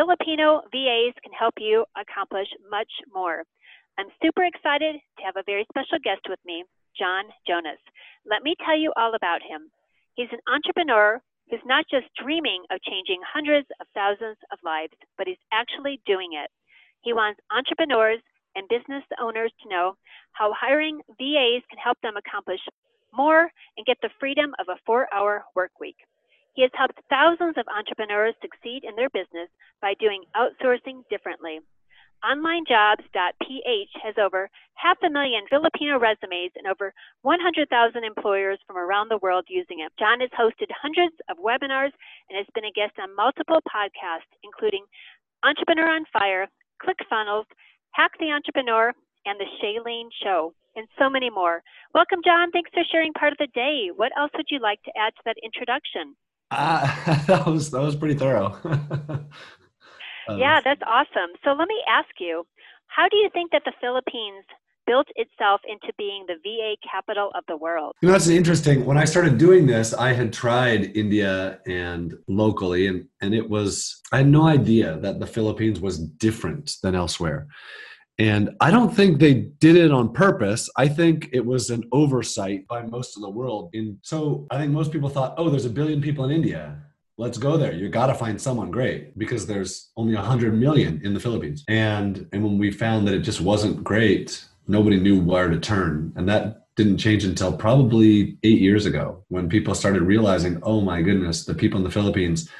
Filipino VAs can help you accomplish much more. I'm super excited to have a very special guest with me, John Jonas. Let me tell you all about him. He's an entrepreneur who's not just dreaming of changing hundreds of thousands of lives, but he's actually doing it. He wants entrepreneurs and business owners to know how hiring VAs can help them accomplish more and get the freedom of a four hour work week. He has helped thousands of entrepreneurs succeed in their business by doing outsourcing differently. OnlineJobs.ph has over half a million Filipino resumes and over 100,000 employers from around the world using it. John has hosted hundreds of webinars and has been a guest on multiple podcasts, including Entrepreneur on Fire, ClickFunnels, Hack the Entrepreneur, and The Chalene Show, and so many more. Welcome, John. Thanks for sharing part of the day. What else would you like to add to that introduction? Uh, that was that was pretty thorough. yeah, that's awesome. So let me ask you, how do you think that the Philippines built itself into being the VA capital of the world? You know, that's interesting. When I started doing this, I had tried India and locally, and and it was I had no idea that the Philippines was different than elsewhere. And I don't think they did it on purpose. I think it was an oversight by most of the world. And so I think most people thought, oh, there's a billion people in India. Let's go there. You got to find someone great because there's only 100 million in the Philippines. And and when we found that it just wasn't great, nobody knew where to turn. And that didn't change until probably 8 years ago when people started realizing, "Oh my goodness, the people in the Philippines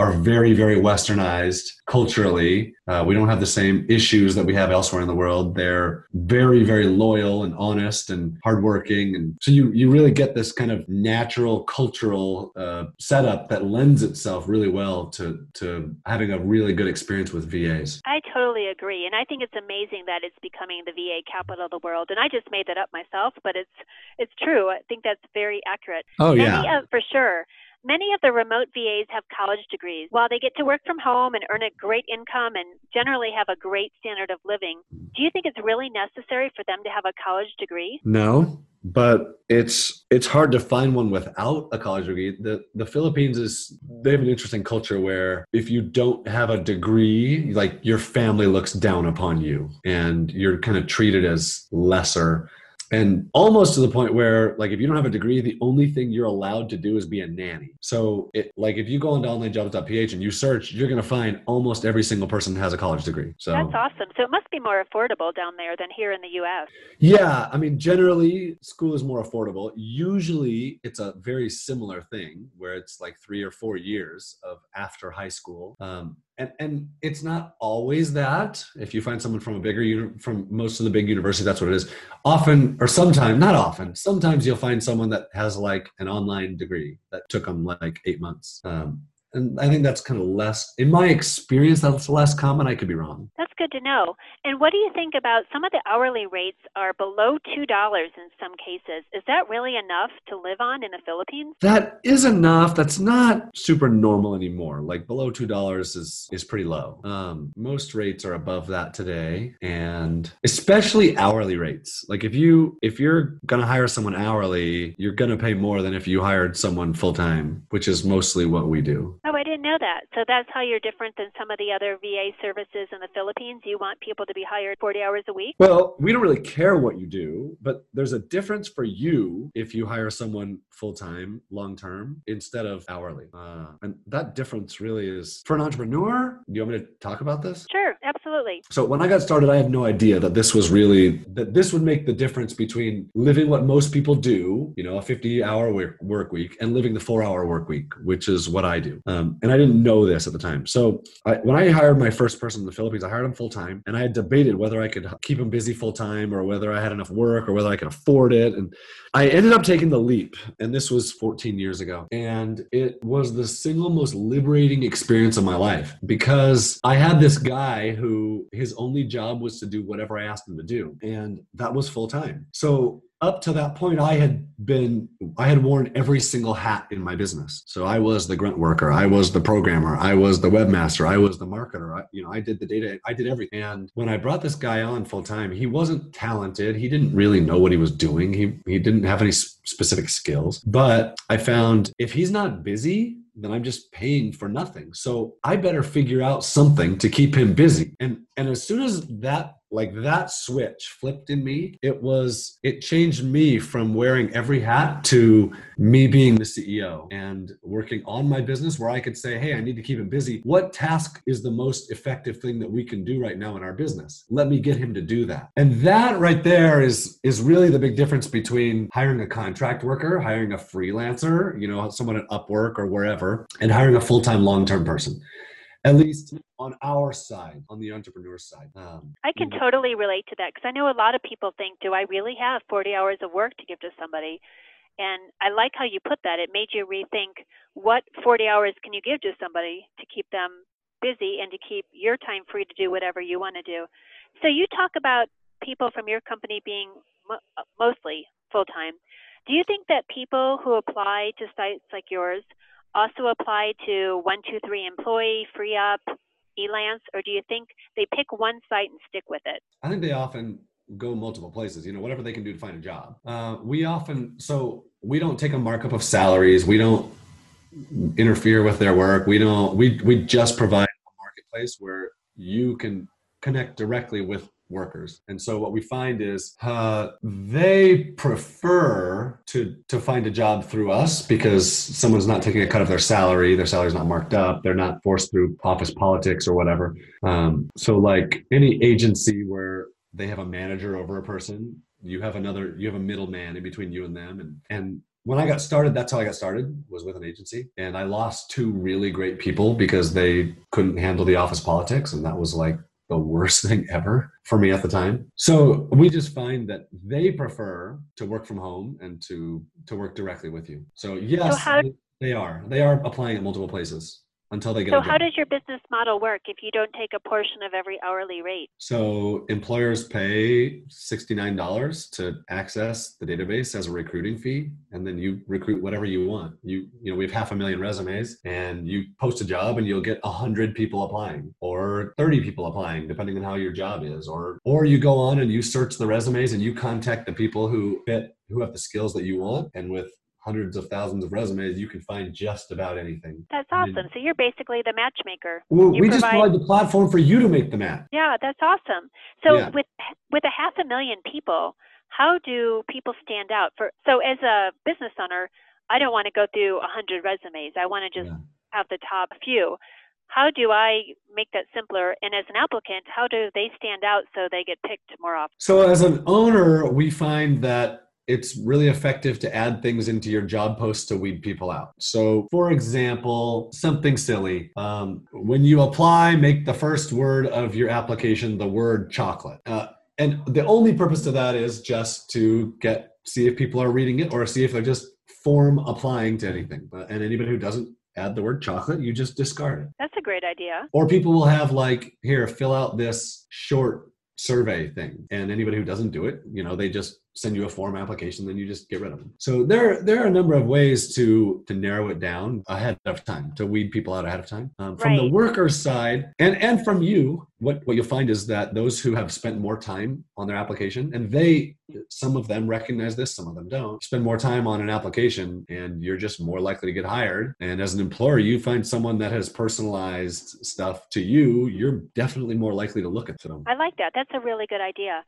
are very, very westernized culturally. Uh, we don't have the same issues that we have elsewhere in the world. They're very, very loyal and honest and hardworking, and so you you really get this kind of natural cultural uh, setup that lends itself really well to to having a really good experience with VAs. I totally agree, and I think it's amazing that it's becoming the VA capital of the world. And I just made that up myself, but it's it's true. I think that's very accurate. Oh yeah, Many, for sure. Many of the remote VAs have college degrees. While they get to work from home and earn a great income and generally have a great standard of living, do you think it's really necessary for them to have a college degree? No, but it's it's hard to find one without a college degree. The the Philippines is they have an interesting culture where if you don't have a degree, like your family looks down upon you and you're kind of treated as lesser and almost to the point where like if you don't have a degree the only thing you're allowed to do is be a nanny. So it like if you go onto onlinejobs.ph and you search you're going to find almost every single person has a college degree. So that's awesome. So it must be more affordable down there than here in the us yeah i mean generally school is more affordable. Usually it's a very similar thing where it's like three or four years of after high school. Um, and and it's not always that. If you find someone from a bigger from most of the big universities that's what it is. Often or sometimes not often sometimes you'll find someone that has like an online degree that took them like eight months. Um, and I think that's kind of less, in my experience, that's less common. I could be wrong. That's good to know. And what do you think about some of the hourly rates are below $2 in some cases? Is that really enough to live on in the Philippines? That is enough. That's not super normal anymore. Like below $2 is, is pretty low. Um, most rates are above that today. And especially hourly rates. Like if you, if you're going to hire someone hourly, you're going to pay more than if you hired someone full time, which is mostly what we do. Know that. So that's how you're different than some of the other VA services in the Philippines. You want people to be hired 40 hours a week? Well, we don't really care what you do, but there's a difference for you if you hire someone full time, long term, instead of hourly. Uh, and that difference really is for an entrepreneur. Do you want me to talk about this? Sure, absolutely absolutely. So when I got started, I had no idea that this was really that this would make the difference between living what most people do, you know, a 50-hour work, work week, and living the four-hour work week, which is what I do. Um, and I didn't know this at the time. So I, when I hired my first person in the Philippines, I hired him full time, and I had debated whether I could keep him busy full time or whether I had enough work or whether I could afford it. And I ended up taking the leap, and this was 14 years ago, and it was the single most liberating experience of my life because I had this guy who his only job was to do whatever I asked him to do, and that was full time. So up to that point i had been i had worn every single hat in my business. So i was the grunt worker i was the programmer i was the webmaster i was the marketer I, you know i did the data i did everything. And when i brought this guy on full time he wasn't talented he didn't really know what he was doing he he didn't have any specific skills. But i found if he's not busy then I'm just paying for nothing. So I better figure out something to keep him busy. And and as soon as that like that switch flipped in me. It was it changed me from wearing every hat to me being the ceo and working on my business where i could say hey i need to keep him busy. What task is the most effective thing that we can do right now in our business? Let me get him to do that. And that right there is is really the big difference between hiring a contract worker hiring a freelancer you know someone at upwork or wherever and hiring a full-time long-term person. At least on our side, on the entrepreneur side. Um, I can totally relate to that because I know a lot of people think, do I really have 40 hours of work to give to somebody? And I like how you put that. It made you rethink what 40 hours can you give to somebody to keep them busy and to keep your time free to do whatever you want to do. So you talk about people from your company being mo- uh, mostly full time. Do you think that people who apply to sites like yours also apply to 123 employee, FreeeUp, Elance, or do you think they pick one site and stick with it? I think they often go multiple places, you know, whatever they can do to find a job. Uh, we often, so we don't take a markup of salaries. We don't interfere with their work. We don't, we, we just provide a marketplace where you can connect directly with workers. And so what we find is uh, they prefer to to find a job through us because someone's not taking a cut of their salary. Their salary's not marked up. They're not forced through office politics or whatever. Um, so like any agency where they have a manager over a person, you have another, you have a middleman in between you and them, and and when I got started, that's how I got started was with an agency. And I lost two really great people because they couldn't handle the office politics. And that was like the worst thing ever for me at the time. So we just find that they prefer to work from home and to to work directly with you. So yes, so how, they are. They are applying at multiple places until they get. So how does your business model work if you don't take a portion of every hourly rate? So employers pay sixty nine dollars to access the database as a recruiting fee, and then you recruit whatever you want. You you know we have half a million resumes, and you post a job, and you'll get hundred people applying, or thirty people applying, depending on how your job is, or or you go on and you search the resumes and you contact the people who fit who have the skills that you want, and with hundreds of thousands of resumes, you can find just about anything. That's awesome. So you're basically the matchmaker. Well, we provide... just provide the platform for you to make the match. Yeah, that's awesome. So yeah. with with a half a million people, how do people stand out? For so as a business owner, I don't want to go through a hundred resumes. I want to just yeah. have the top few. How do I make that simpler? And as an applicant, how do they stand out so they get picked more often? So as an owner, we find that it's really effective to add things into your job posts to weed people out. So, for example, something silly. Um, when you apply, make the first word of your application the word chocolate. Uh, and the only purpose to that is just to get see if people are reading it or see if they're just form applying to anything. And anybody who doesn't add the word chocolate, you just discard it. That's a great idea. Or people will have like, here, fill out this short survey thing. And anybody who doesn't do it, you know, they just send you a form application, then you just get rid of them. So there, there are a number of ways to to narrow it down ahead of time, to weed people out ahead of time. Um, from right. the worker side, and and from you, what what you'll find is that those who have spent more time on their application, and they, some of them recognize this, some of them don't, spend more time on an application, and you're just more likely to get hired. And as an employer, you find someone that has personalized stuff to you, you're definitely more likely to look at them. I like that. That's a really good idea.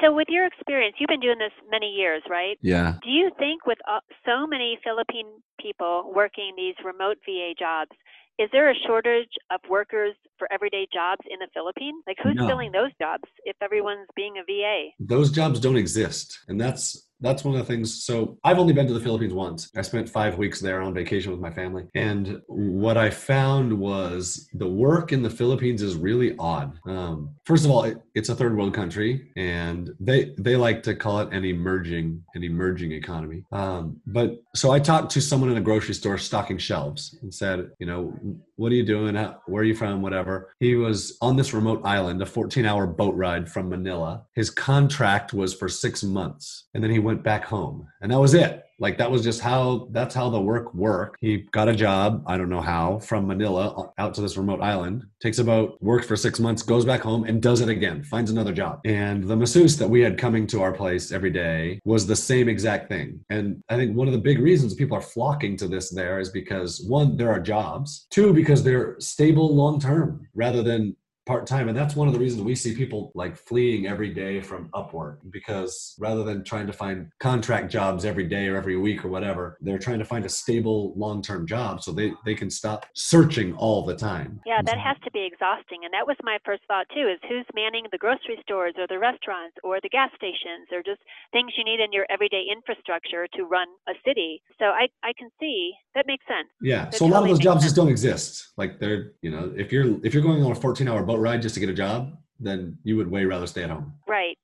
So, with your experience, you've been doing this many years, right? Yeah. Do you think, with uh, so many Philippine people working these remote VA jobs, is there a shortage of workers for everyday jobs in the Philippines? Like who's No. filling those jobs if everyone's being a VA? those jobs don't exist and that's that's one of the things. So i've only been to the philippines once. I spent five weeks there on vacation with my family. And what i found was the work in the philippines is really odd. Um, first of all it, it's a third world country and they they like to call it an emerging an emerging economy. Um, but so i talked to someone in a grocery store stocking shelves and said you know what are you doing? Where are you from? Whatever. He was on this remote island a 14 hour boat ride from manila. His contract was for six months and then he went back home and that was it. Like that was just how that's how the work worked. He got a job i don't know how from manila uh, out to this remote island takes about works for six months goes back home and does it again finds another job. And the masseuse that we had coming to our place every day was the same exact thing. And i think one of the big reasons people are flocking to this there is because one there are jobs. Two because they're stable long term rather than part time and that's one of the reasons we see people like fleeing every day from upwork because rather than trying to find contract jobs every day or every week or whatever they're trying to find a stable long term job so they they can stop searching all the time Yeah, that has to be exhausting. And that was my first thought too is who's manning the grocery stores or the restaurants or the gas stations or just things you need in your everyday infrastructure to run a city. So I, I can see that makes sense. yeah That so a lot of those jobs sense. just don't exist like they're you know if you're if you're going on a 14 hour boat ride just to get a job then you would way rather stay at home Right.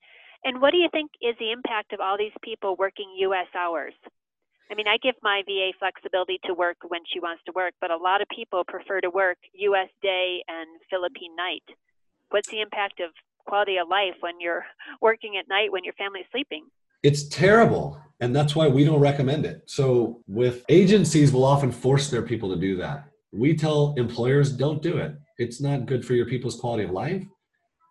And what do you think is the impact of all these people working US hours? I mean, I give my VA flexibility to work when she wants to work, but a lot of people prefer to work US day and Philippine night. What's the impact of quality of life when you're working at night when your family's sleeping? It's terrible. And that's why we don't recommend it. So, with agencies, will often force their people to do that. We tell employers, don't do it. It's not good for your people's quality of life.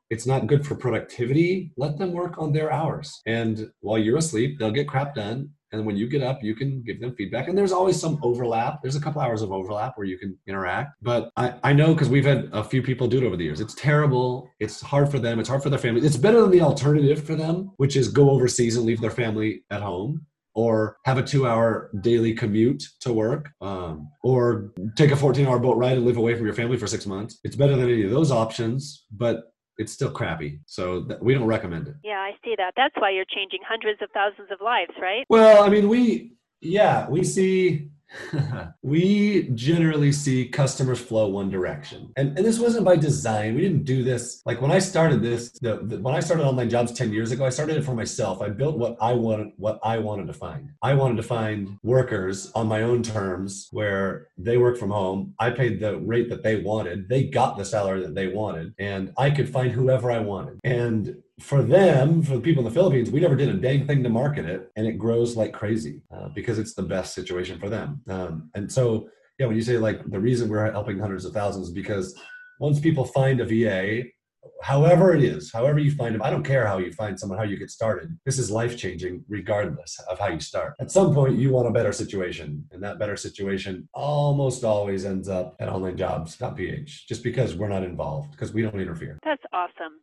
It's not good for productivity. Let them work on their hours. And while you're asleep, they'll get crap done. And when you get up, you can give them feedback. And there's always some overlap. There's a couple hours of overlap where you can interact. But I, I know because we've had a few people do it over the years. It's terrible. It's hard for them. It's hard for their family. It's better than the alternative for them, which is go overseas and leave their family at home or have a two hour daily commute to work, um, or take a 14 hour boat ride and live away from your family for six months. It's better than any of those options, but it's still crappy. So th- we don't recommend it. Yeah, I see that. That's why you're changing hundreds of thousands of lives, right? Well, I mean, we, yeah, we see. we generally see customers flow one direction. And, and this wasn't by design. We didn't do this. Like when i started this the, the, when i started online jobs 10 years ago i started it for myself. I built what i wanted what i wanted to find. I wanted to find workers on my own terms where they work from home. I paid the rate that they wanted. They got the salary that they wanted and i could find whoever i wanted. And for them, for the people in the Philippines, we never did a dang thing to market it, and it grows like crazy uh, because it's the best situation for them. Um, and so, yeah, when you say like the reason we're helping hundreds of thousands because once people find a VA, however it is, however you find them, I don't care how you find someone, how you get started. This is life changing, regardless of how you start. At some point, you want a better situation, and that better situation almost always ends up at onlinejobs.ph, just because we're not involved, because we don't interfere. That's awesome.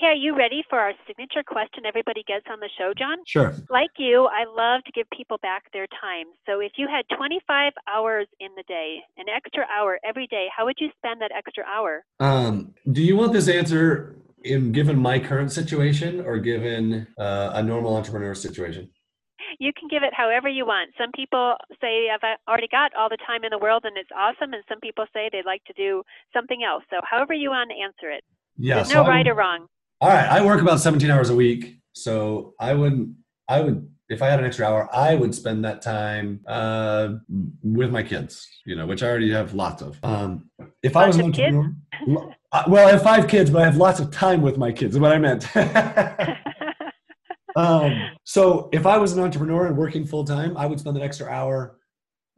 Hey, are you ready for our signature question everybody gets on the show, John? Sure. Like you, I love to give people back their time. So if you had 25 hours in the day, an extra hour every day, how would you spend that extra hour? Um, do you want this answer in given my current situation or given uh, a normal entrepreneur situation? You can give it however you want. Some people say, I've already got all the time in the world and it's awesome. And some people say they'd like to do something else. So however you want to answer it. Yeah. There's so no I right would- or wrong. All right, I work about 17 hours a week, so I would I would if I had an extra hour, I would spend that time uh, with my kids, you know, which I already have lots of. Um, if I was an entrepreneur, lo- uh, well, I have five kids, but I have lots of time with my kids. Is what I meant. um, so if I was an entrepreneur and working full time, I would spend an extra hour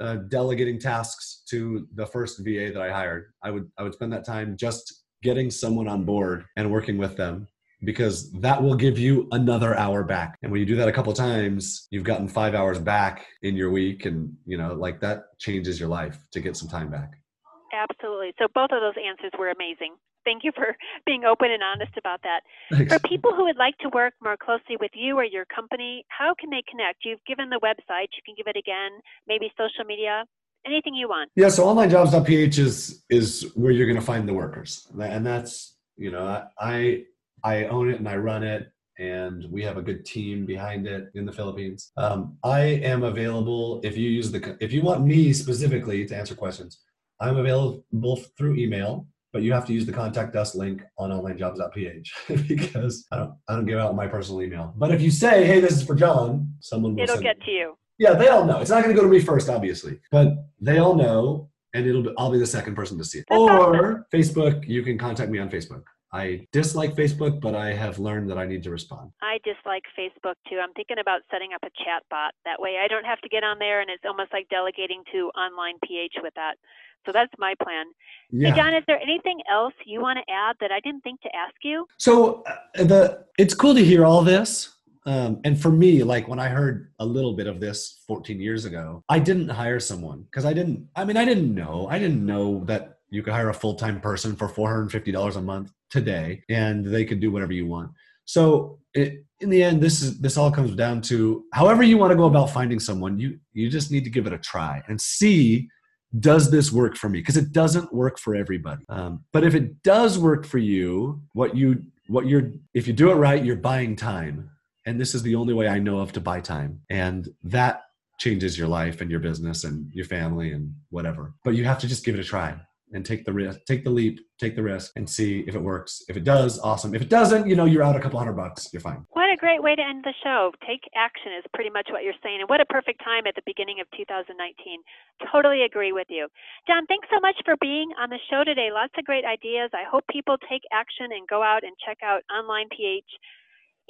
uh, delegating tasks to the first VA that I hired. I would I would spend that time just getting someone on board and working with them because that will give you another hour back. And when you do that a couple times, you've gotten five hours back in your week, and you know like that changes your life to get some time back. Absolutely. So both of those answers were amazing. Thank you for being open and honest about that. Thanks. For people who would like to work more closely with you or your company, how can they connect? You've given the website, you can give it again, maybe social media. anything you want. Yeah, so onlinejobs.ph is is where you're going to find the workers, and that's you know I I own it and I run it, and we have a good team behind it in the Philippines. Um, I am available if you use the if you want me specifically to answer questions. I'm available through email but you have to use the contact us link on onlinejobs.ph because I don't I don't give out my personal email. But if you say, "Hey, this is for John," someone will it'll get it. to you. Yeah, they all know. It's not going to go to me first, obviously, but they all know, and it'll be, I'll be the second person to see it. That's or awesome. Facebook, you can contact me on Facebook. I dislike Facebook, but I have learned that I need to respond. I dislike Facebook too. I'm thinking about setting up a chat bot. That way I don't have to get on there and it's almost like delegating to online PH with that. So that's my plan. Yeah. Hey, John, is there anything else you want to add that I didn't think to ask you? So uh, the it's cool to hear all this. Um, and for me, like when I heard a little bit of this 14 years ago, I didn't hire someone because I didn't. I mean, I didn't know. I didn't know that you could hire a full time person for $450 a month today, and they can do whatever you want. So it, in the end, this is this all comes down to however you want to go about finding someone. You you just need to give it a try and see does this work for me? Because it doesn't work for everybody. Um, but if it does work for you what you what you're if you do it right you're buying time. And this is the only way i know of to buy time. And that changes your life and your business and your family and whatever. But you have to just give it a try and take the risk take the leap take the risk and see if it works if it does awesome if it doesn't you know you're out a couple hundred bucks you're fine What a great way to end the show. Take action is pretty much what you're saying. And what a perfect time at the beginning of 2019. Totally agree with you. John, thanks so much for being on the show today. Lots of great ideas. I hope people take action and go out and check out Online PH.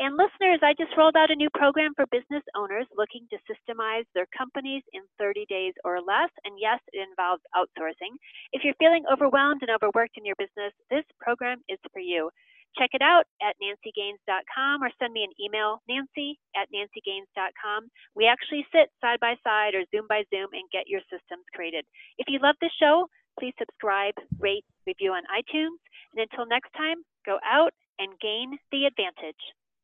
And listeners, I just rolled out a new program for business owners looking to systemize their companies in 30 days or less. And yes, it involves outsourcing. If you're feeling overwhelmed and overworked in your business, this program is for you. Check it out at nancygaines.com or send me an email, nancy at nancygaines.com. We actually sit side by side or Zoom by Zoom and get your systems created. If you love this show, please subscribe, rate, review on iTunes. And until next time, go out and gain the advantage.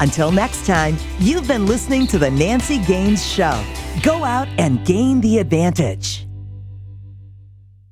Until next time, you've been listening to The Nancy Gaines Show. Go out and gain the advantage.